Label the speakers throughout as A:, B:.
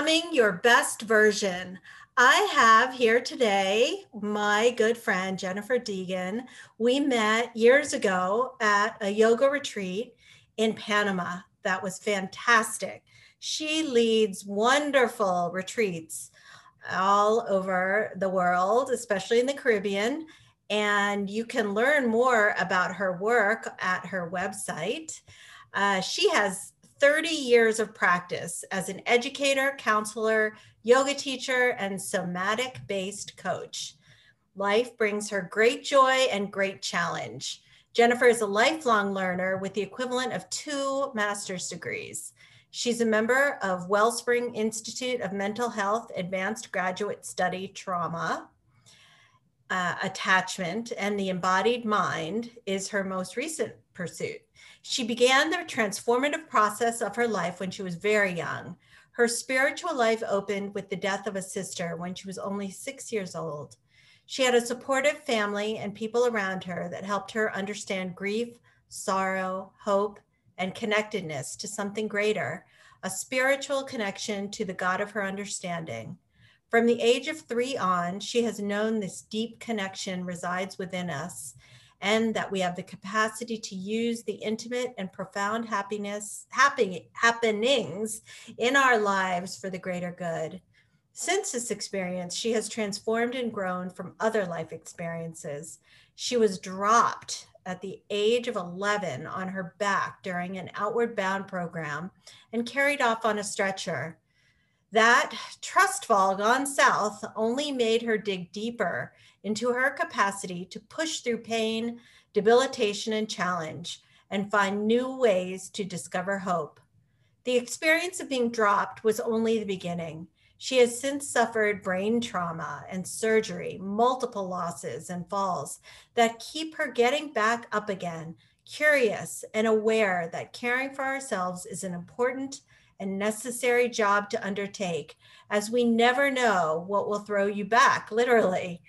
A: becoming your best version. I have here today my good friend Jennifer Degan. We met years ago at a yoga retreat in Panama. That was fantastic. She leads wonderful retreats all over the world, especially in the Caribbean. And you can learn more about her work at her website. Uh, she has 30 years of practice as an educator, counselor, yoga teacher, and somatic based coach. Life brings her great joy and great challenge. Jennifer is a lifelong learner with the equivalent of two master's degrees. She's a member of Wellspring Institute of Mental Health Advanced Graduate Study Trauma. Uh, attachment and the embodied mind is her most recent pursuit. She began the transformative process of her life when she was very young. Her spiritual life opened with the death of a sister when she was only six years old. She had a supportive family and people around her that helped her understand grief, sorrow, hope, and connectedness to something greater, a spiritual connection to the God of her understanding. From the age of three on, she has known this deep connection resides within us and that we have the capacity to use the intimate and profound happiness happy, happenings in our lives for the greater good. Since this experience, she has transformed and grown from other life experiences. She was dropped at the age of 11 on her back during an outward bound program and carried off on a stretcher. That trust fall gone south only made her dig deeper into her capacity to push through pain, debilitation, and challenge and find new ways to discover hope. The experience of being dropped was only the beginning. She has since suffered brain trauma and surgery, multiple losses and falls that keep her getting back up again, curious and aware that caring for ourselves is an important and necessary job to undertake, as we never know what will throw you back, literally.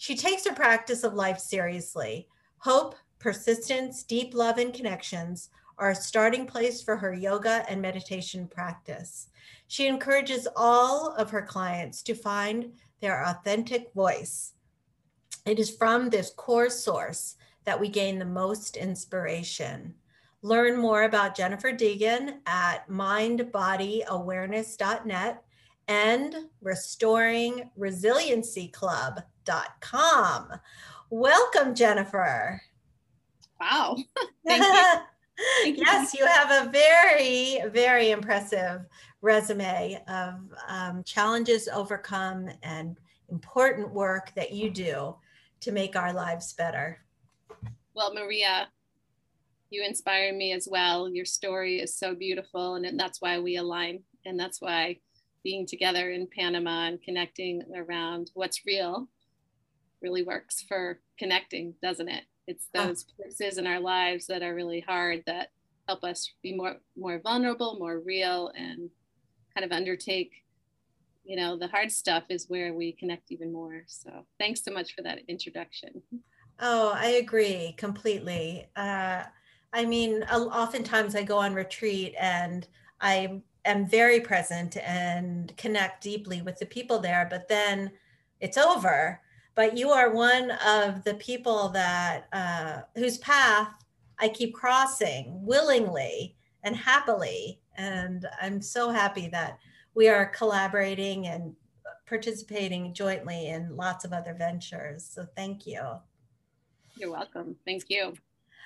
A: She takes her practice of life seriously. Hope, persistence, deep love, and connections are a starting place for her yoga and meditation practice. She encourages all of her clients to find their authentic voice. It is from this core source that we gain the most inspiration. Learn more about Jennifer Degan at mindbodyawareness.net and restoringresiliencyclub.com. Welcome, Jennifer.
B: Wow. Thank you.
A: Thank yes, you. you have a very, very impressive resume of um, challenges overcome and important work that you do to make our lives better.
B: Well, Maria, you inspire me as well. Your story is so beautiful, and that's why we align. And that's why being together in Panama and connecting around what's real really works for connecting, doesn't it? It's those oh. places in our lives that are really hard that help us be more more vulnerable, more real, and kind of undertake. You know, the hard stuff is where we connect even more. So, thanks so much for that introduction.
A: Oh, I agree completely. Uh, I mean, oftentimes I go on retreat and I am very present and connect deeply with the people there, but then it's over. But you are one of the people that uh, whose path I keep crossing willingly and happily. And I'm so happy that we are collaborating and participating jointly in lots of other ventures. So thank you.
B: You're welcome. Thank you.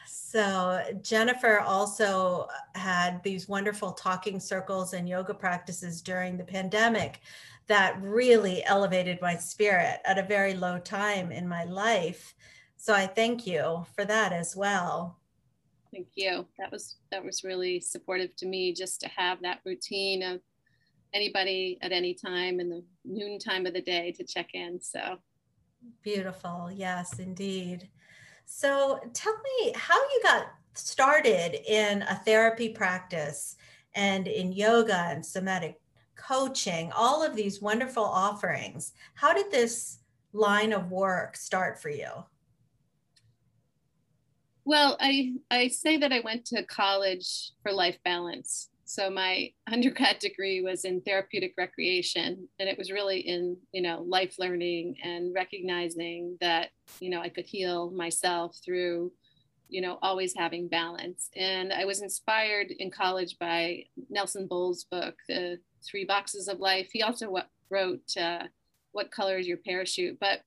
A: So Jennifer also had these wonderful talking circles and yoga practices during the pandemic that really elevated my spirit at a very low time in my life. So I thank you for that as well.
B: Thank you. That was that was really supportive to me just to have that routine of anybody at any time in the noon time of the day to check in. So
A: beautiful. Yes, indeed. So tell me how you got started in a therapy practice and in yoga and somatic coaching, all of these wonderful offerings. How did this line of work start for you?
B: Well, I, I say that I went to college for life balance. So my undergrad degree was in therapeutic recreation, and it was really in you know life learning and recognizing that you know I could heal myself through you know always having balance. And I was inspired in college by Nelson Bolles' book, The Three Boxes of Life. He also wrote uh, What Color Is Your Parachute, but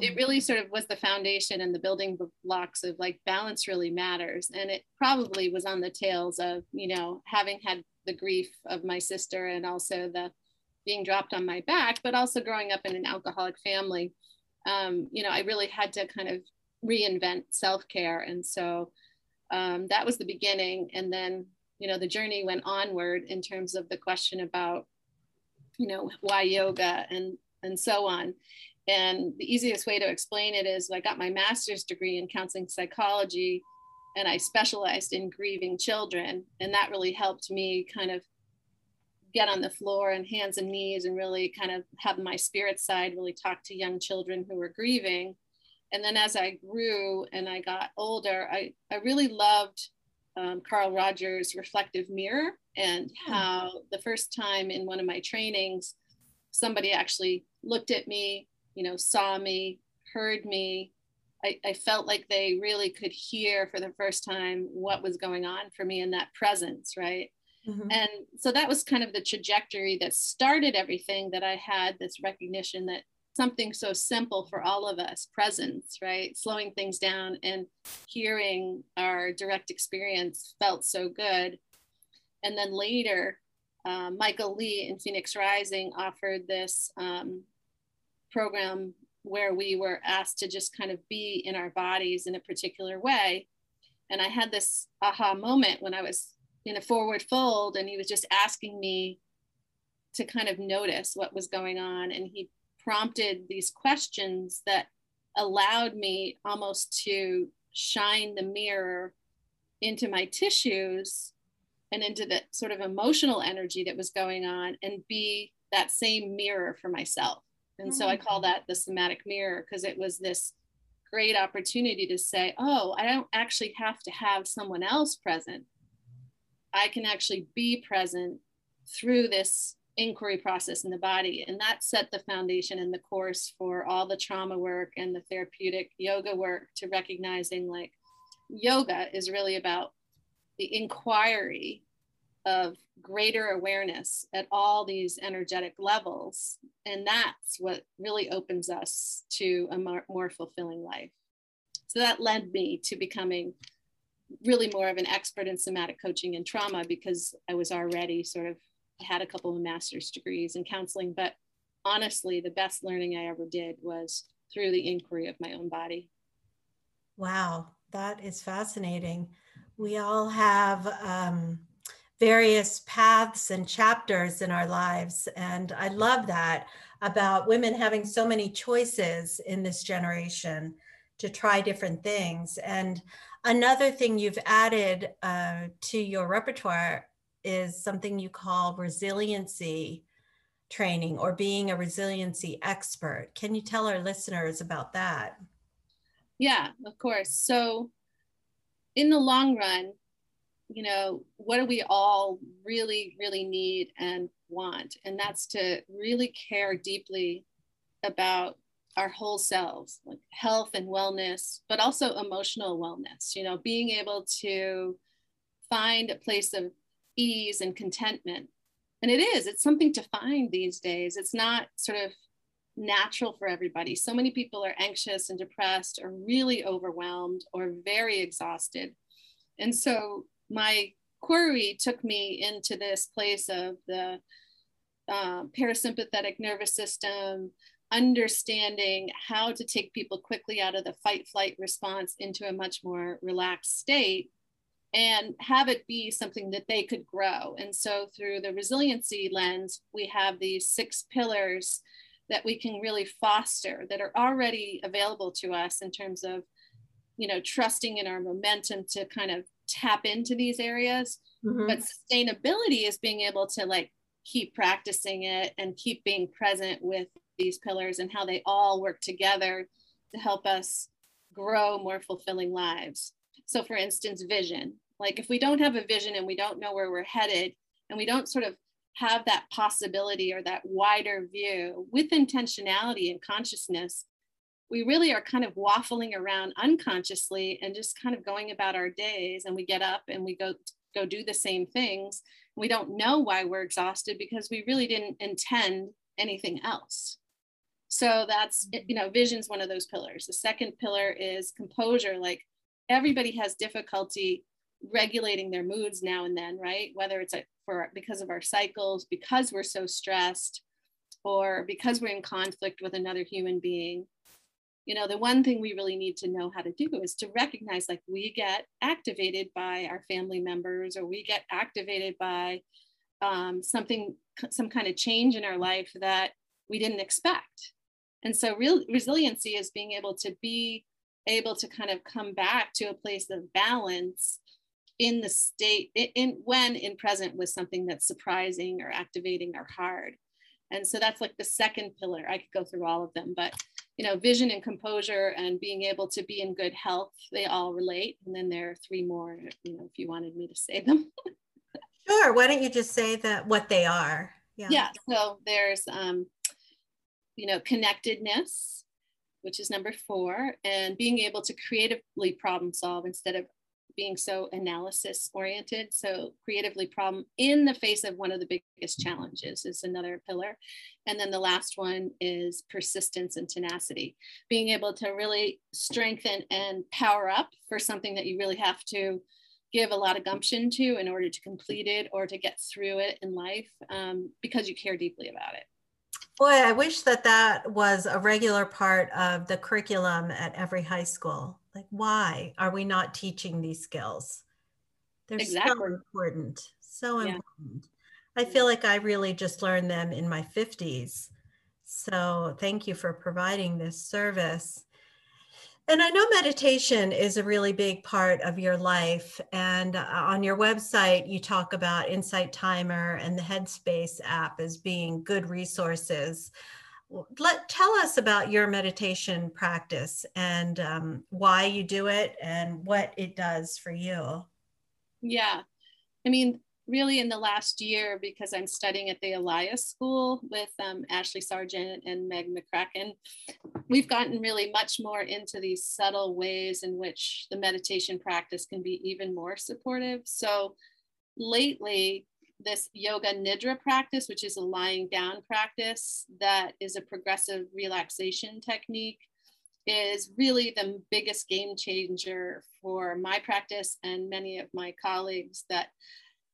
B: it really sort of was the foundation and the building blocks of like balance really matters and it probably was on the tails of you know having had the grief of my sister and also the being dropped on my back but also growing up in an alcoholic family um, you know i really had to kind of reinvent self-care and so um, that was the beginning and then you know the journey went onward in terms of the question about you know why yoga and and so on and the easiest way to explain it is I got my master's degree in counseling psychology and I specialized in grieving children. And that really helped me kind of get on the floor and hands and knees and really kind of have my spirit side really talk to young children who were grieving. And then as I grew and I got older, I, I really loved um, Carl Rogers' reflective mirror and how the first time in one of my trainings, somebody actually looked at me you know, saw me, heard me. I, I felt like they really could hear for the first time what was going on for me in that presence, right? Mm-hmm. And so that was kind of the trajectory that started everything that I had this recognition that something so simple for all of us presence, right? Slowing things down and hearing our direct experience felt so good. And then later, uh, Michael Lee in Phoenix Rising offered this um, program where we were asked to just kind of be in our bodies in a particular way. And I had this aha moment when I was in a forward fold and he was just asking me to kind of notice what was going on. And he prompted these questions that allowed me almost to shine the mirror into my tissues and into the sort of emotional energy that was going on and be that same mirror for myself. And so I call mm. that the somatic mirror because it was this great opportunity to say, oh, I don't actually have to have someone else present. I can actually be present through this inquiry process in the body. And that set the foundation and the course for all the trauma work and the therapeutic yoga work to recognizing like yoga is really about the inquiry of greater awareness at all these energetic levels. And that's what really opens us to a more, fulfilling life. So that led me to becoming really more of an expert in somatic coaching and trauma because I was already sort of had a couple of master's degrees in counseling. But honestly, the best learning I ever did was through the inquiry of my own body.
A: Wow, that is fascinating. We all have um, various paths and chapters in our lives. And I love that about women having so many choices in this generation to try different things. And another thing you've added uh, to your repertoire is something you call resiliency training or being a resiliency expert. Can you tell our listeners about that?
B: Yeah, of course. So, in the long run, you know, what do we all really, really need and want? And that's to really care deeply about our whole selves, like health and wellness, but also emotional wellness, you know, being able to find a place of ease and contentment. And it is, it's something to find these days. It's not sort of natural for everybody. So many people are anxious and depressed or really overwhelmed or very exhausted. And so my query took me into this place of the uh, parasympathetic nervous system, understanding how to take people quickly out of the fight flight response into a much more relaxed state and have it be something that they could grow. And so, through the resiliency lens, we have these six pillars that we can really foster that are already available to us in terms of you know trusting in our momentum to kind of tap into these areas mm-hmm. but sustainability is being able to like keep practicing it and keep being present with these pillars and how they all work together to help us grow more fulfilling lives so for instance vision like if we don't have a vision and we don't know where we're headed and we don't sort of have that possibility or that wider view with intentionality and consciousness, we really are kind of waffling around unconsciously and just kind of going about our days and we get up and we go go do the same things. We don't know why we're exhausted because we really didn't intend anything else. So that's mm-hmm. you know vision's one of those pillars. The second pillar is composure. Like everybody has difficulty regulating their moods now and then right? Whether it's for because of our cycles because we're so stressed or because we're in conflict with another human being you know the one thing we really need to know how to do is to recognize like we get activated by our family members or we get activated by um, something some kind of change in our life that we didn't expect. And so real resiliency is being able to be able to kind of come back to a place of balance in the state in, in when in present with something that's surprising or activating or hard and so that's like the second pillar. I could go through all of them but you know, vision and composure and being able to be in good health, they all relate. And then there are three more, you know, if you wanted me to say them.
A: sure. Why don't you just say that what they are?
B: Yeah. Yeah. So there's, um, you know, connectedness, which is number four, and being able to creatively problem solve instead of being so analysis oriented. So creatively problem in the face of one of the biggest challenges is another pillar. And then the last one is persistence and tenacity, being able to really strengthen and power up for something that you really have to give a lot of gumption to in order to complete it or to get through it in life um, because you care deeply about it.
A: Boy, I wish that that was a regular part of the curriculum at every high school. Like, why are we not teaching these skills? They're exactly. so important, so yeah. important. I feel like I really just learned them in my 50s. So, thank you for providing this service. And I know meditation is a really big part of your life. And uh, on your website, you talk about Insight Timer and the Headspace app as being good resources. Let tell us about your meditation practice and um, why you do it and what it does for you.
B: Yeah, I mean, really in the last year because I'm studying at the Elias School with um, Ashley Sargent and Meg McCracken. We've gotten really much more into these subtle ways in which the meditation practice can be even more supportive. So lately, this yoga nidra practice, which is a lying down practice that is a progressive relaxation technique, is really the biggest game changer for my practice and many of my colleagues that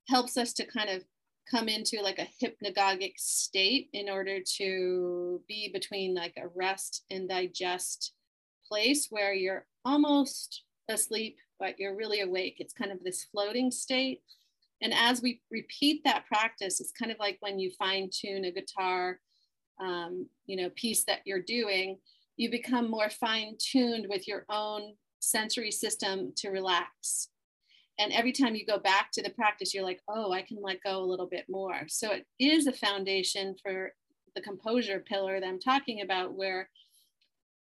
B: helps us to kind of come into like a hypnagogic state in order to be between like a rest and digest place where you're almost asleep but you're really awake. It's kind of this floating state and as we repeat that practice it's kind of like when you fine tune a guitar um, you know piece that you're doing you become more fine tuned with your own sensory system to relax. And every time you go back to the practice you're like oh i can let go a little bit more. So it is a foundation for the composure pillar that i'm talking about where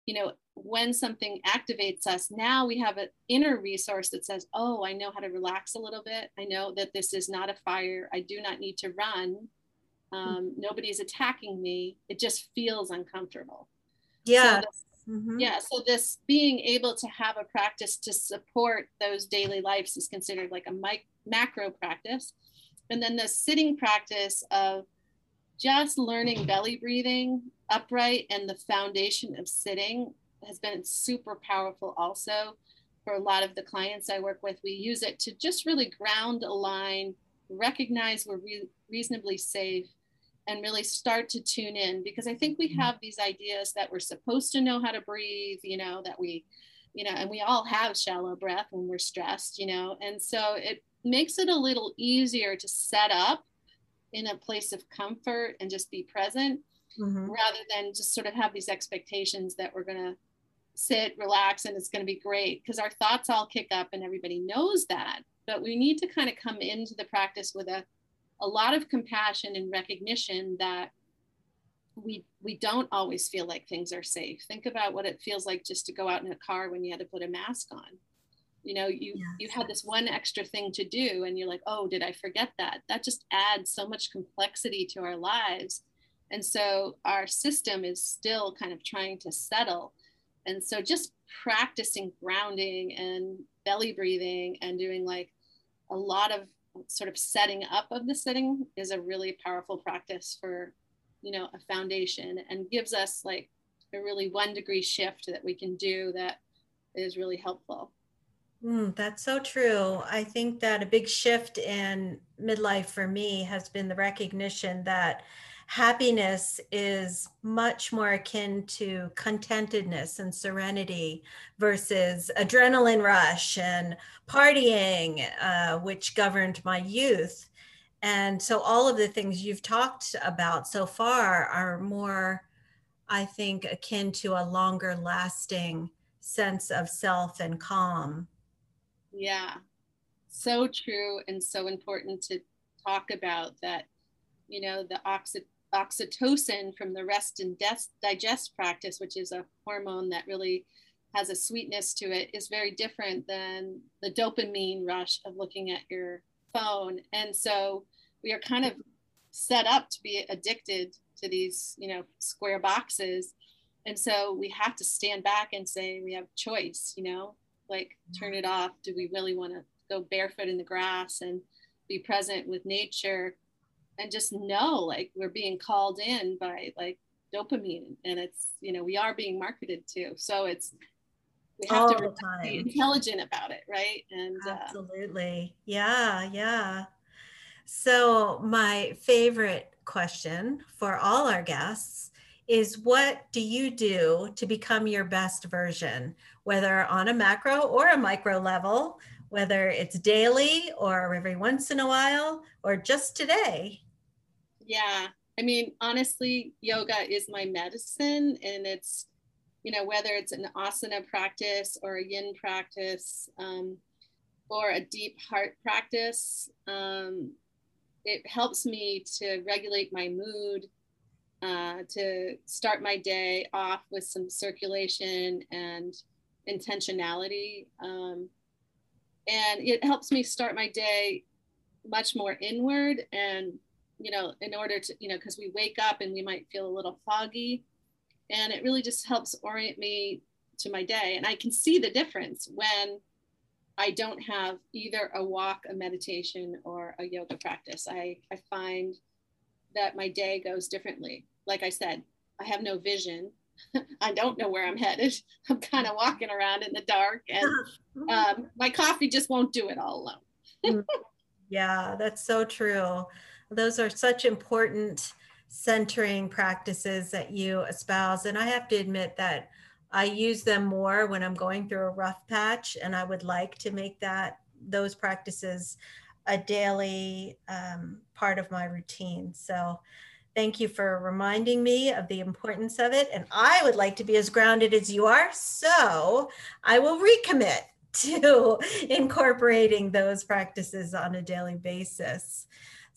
B: you know when something activates us now we have an inner resource that says oh i know how to relax a little bit. I know that this is not a fire. I do not need to run. Um, nobody's attacking me. It just feels uncomfortable.
A: Yeah.
B: so Mm-hmm. Yeah, so this being able to have a practice to support those daily lives is considered like a mic- macro practice. And then the sitting practice of just learning belly breathing upright and the foundation of sitting has been super powerful also for a lot of the clients I work with. We use it to just really ground, align, recognize we're re- reasonably safe, and really start to tune in because I think we mm-hmm. have these ideas that we're supposed to know how to breathe, you know, that we, you know, and we all have shallow breath when we're stressed, you know, and so it makes it a little easier to set up in a place of comfort and just be present mm-hmm. rather than just sort of have these expectations that we're going to sit, relax, and it's going to be great because our thoughts all kick up and everybody knows that. But we need to kind of come into the practice with a a lot of compassion and recognition that we we don't always feel like things are safe. Think about what it feels like just to go out in a car when you had to put a mask on. you know you yes. you had this one extra thing to do and you're like oh did i forget that that just adds so much complexity to our lives and so our system is still kind of trying to settle and so just practicing grounding and belly breathing and doing like a lot of sort of setting up of the sitting is a really powerful practice for you know a foundation and gives us like a really one degree shift that we can do that is really helpful
A: Mm, that's so true. I think that a big shift in midlife for me has been the recognition that happiness is much more akin to contentedness and serenity versus adrenaline rush and partying, uh, which governed my youth. And so, all of the things you've talked about so far are more, I think, akin to a longer lasting sense of self and calm.
B: Yeah, so true and so important to talk about that, you know, the oxy- oxytocin from the rest and digest practice, which is a hormone that really has a sweetness to it, is very different than the dopamine rush of looking at your phone. And so we are kind of set up to be addicted to these, you know, square boxes. And so we have to stand back and say we have choice, you know, like turn it off do we really want to go barefoot in the grass and be present with nature and just know like we're being called in by like dopamine and it's you know we are being marketed to. So it's we have All to be intelligent about it right?
A: And uh, absolutely. Uh, yeah yeah. So my favorite question for all our guests is what do you do to become your best version, whether on a macro or a micro level, whether it's daily or every once in a while or just today?
B: Yeah, I mean, honestly, yoga is my medicine, and it's, you know, whether it's an asana practice or a yin practice um, or a deep heart practice, um, it helps me to regulate my mood uh, to start my day off with some circulation and intentionality. Um, and it helps me start my day much more inward and you know in order to you know because we wake up and we might feel a little foggy and it really just helps orient me to my day and i can see the difference when i don't have either a walk a meditation or a yoga practice i i find that my day goes differently. Like I said, I have no vision. I don't know where I'm headed. I'm kind of walking around in the dark, and um, my coffee just won't do it all alone.
A: yeah, that's so true. Those are such important centering practices that you espouse. And I have to admit that I use them more when I'm going through a rough patch, and I would like to make that those practices a daily um, part of my routine. So thank you for reminding me of the importance of it. And I would like to be as grounded as you are. So I will recommit to incorporating those practices on a daily basis.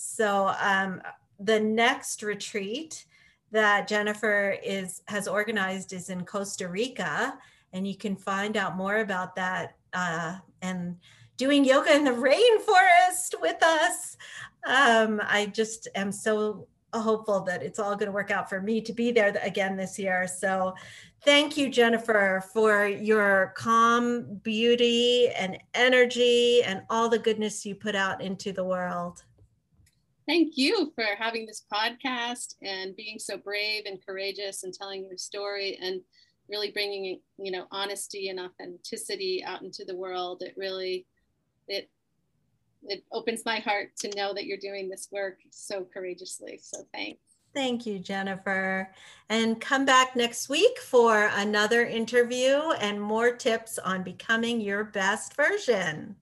A: So um, the next retreat that Jennifer is has organized is in Costa Rica, and you can find out more about that uh, and doing yoga in the rainforest with us. Um, I just am so hopeful that it's all going to work out for me to be there again this year. So thank you, Jennifer, for your calm beauty and energy and all the goodness you put out into the world.
B: Thank you for having this podcast and being so brave and courageous and telling your story and really bringing, you know, honesty and authenticity out into the world. It really it it opens my heart to know that you're doing this work so courageously. So thanks.
A: Thank you, Jennifer. And come back next week for another interview and more tips on becoming your best version.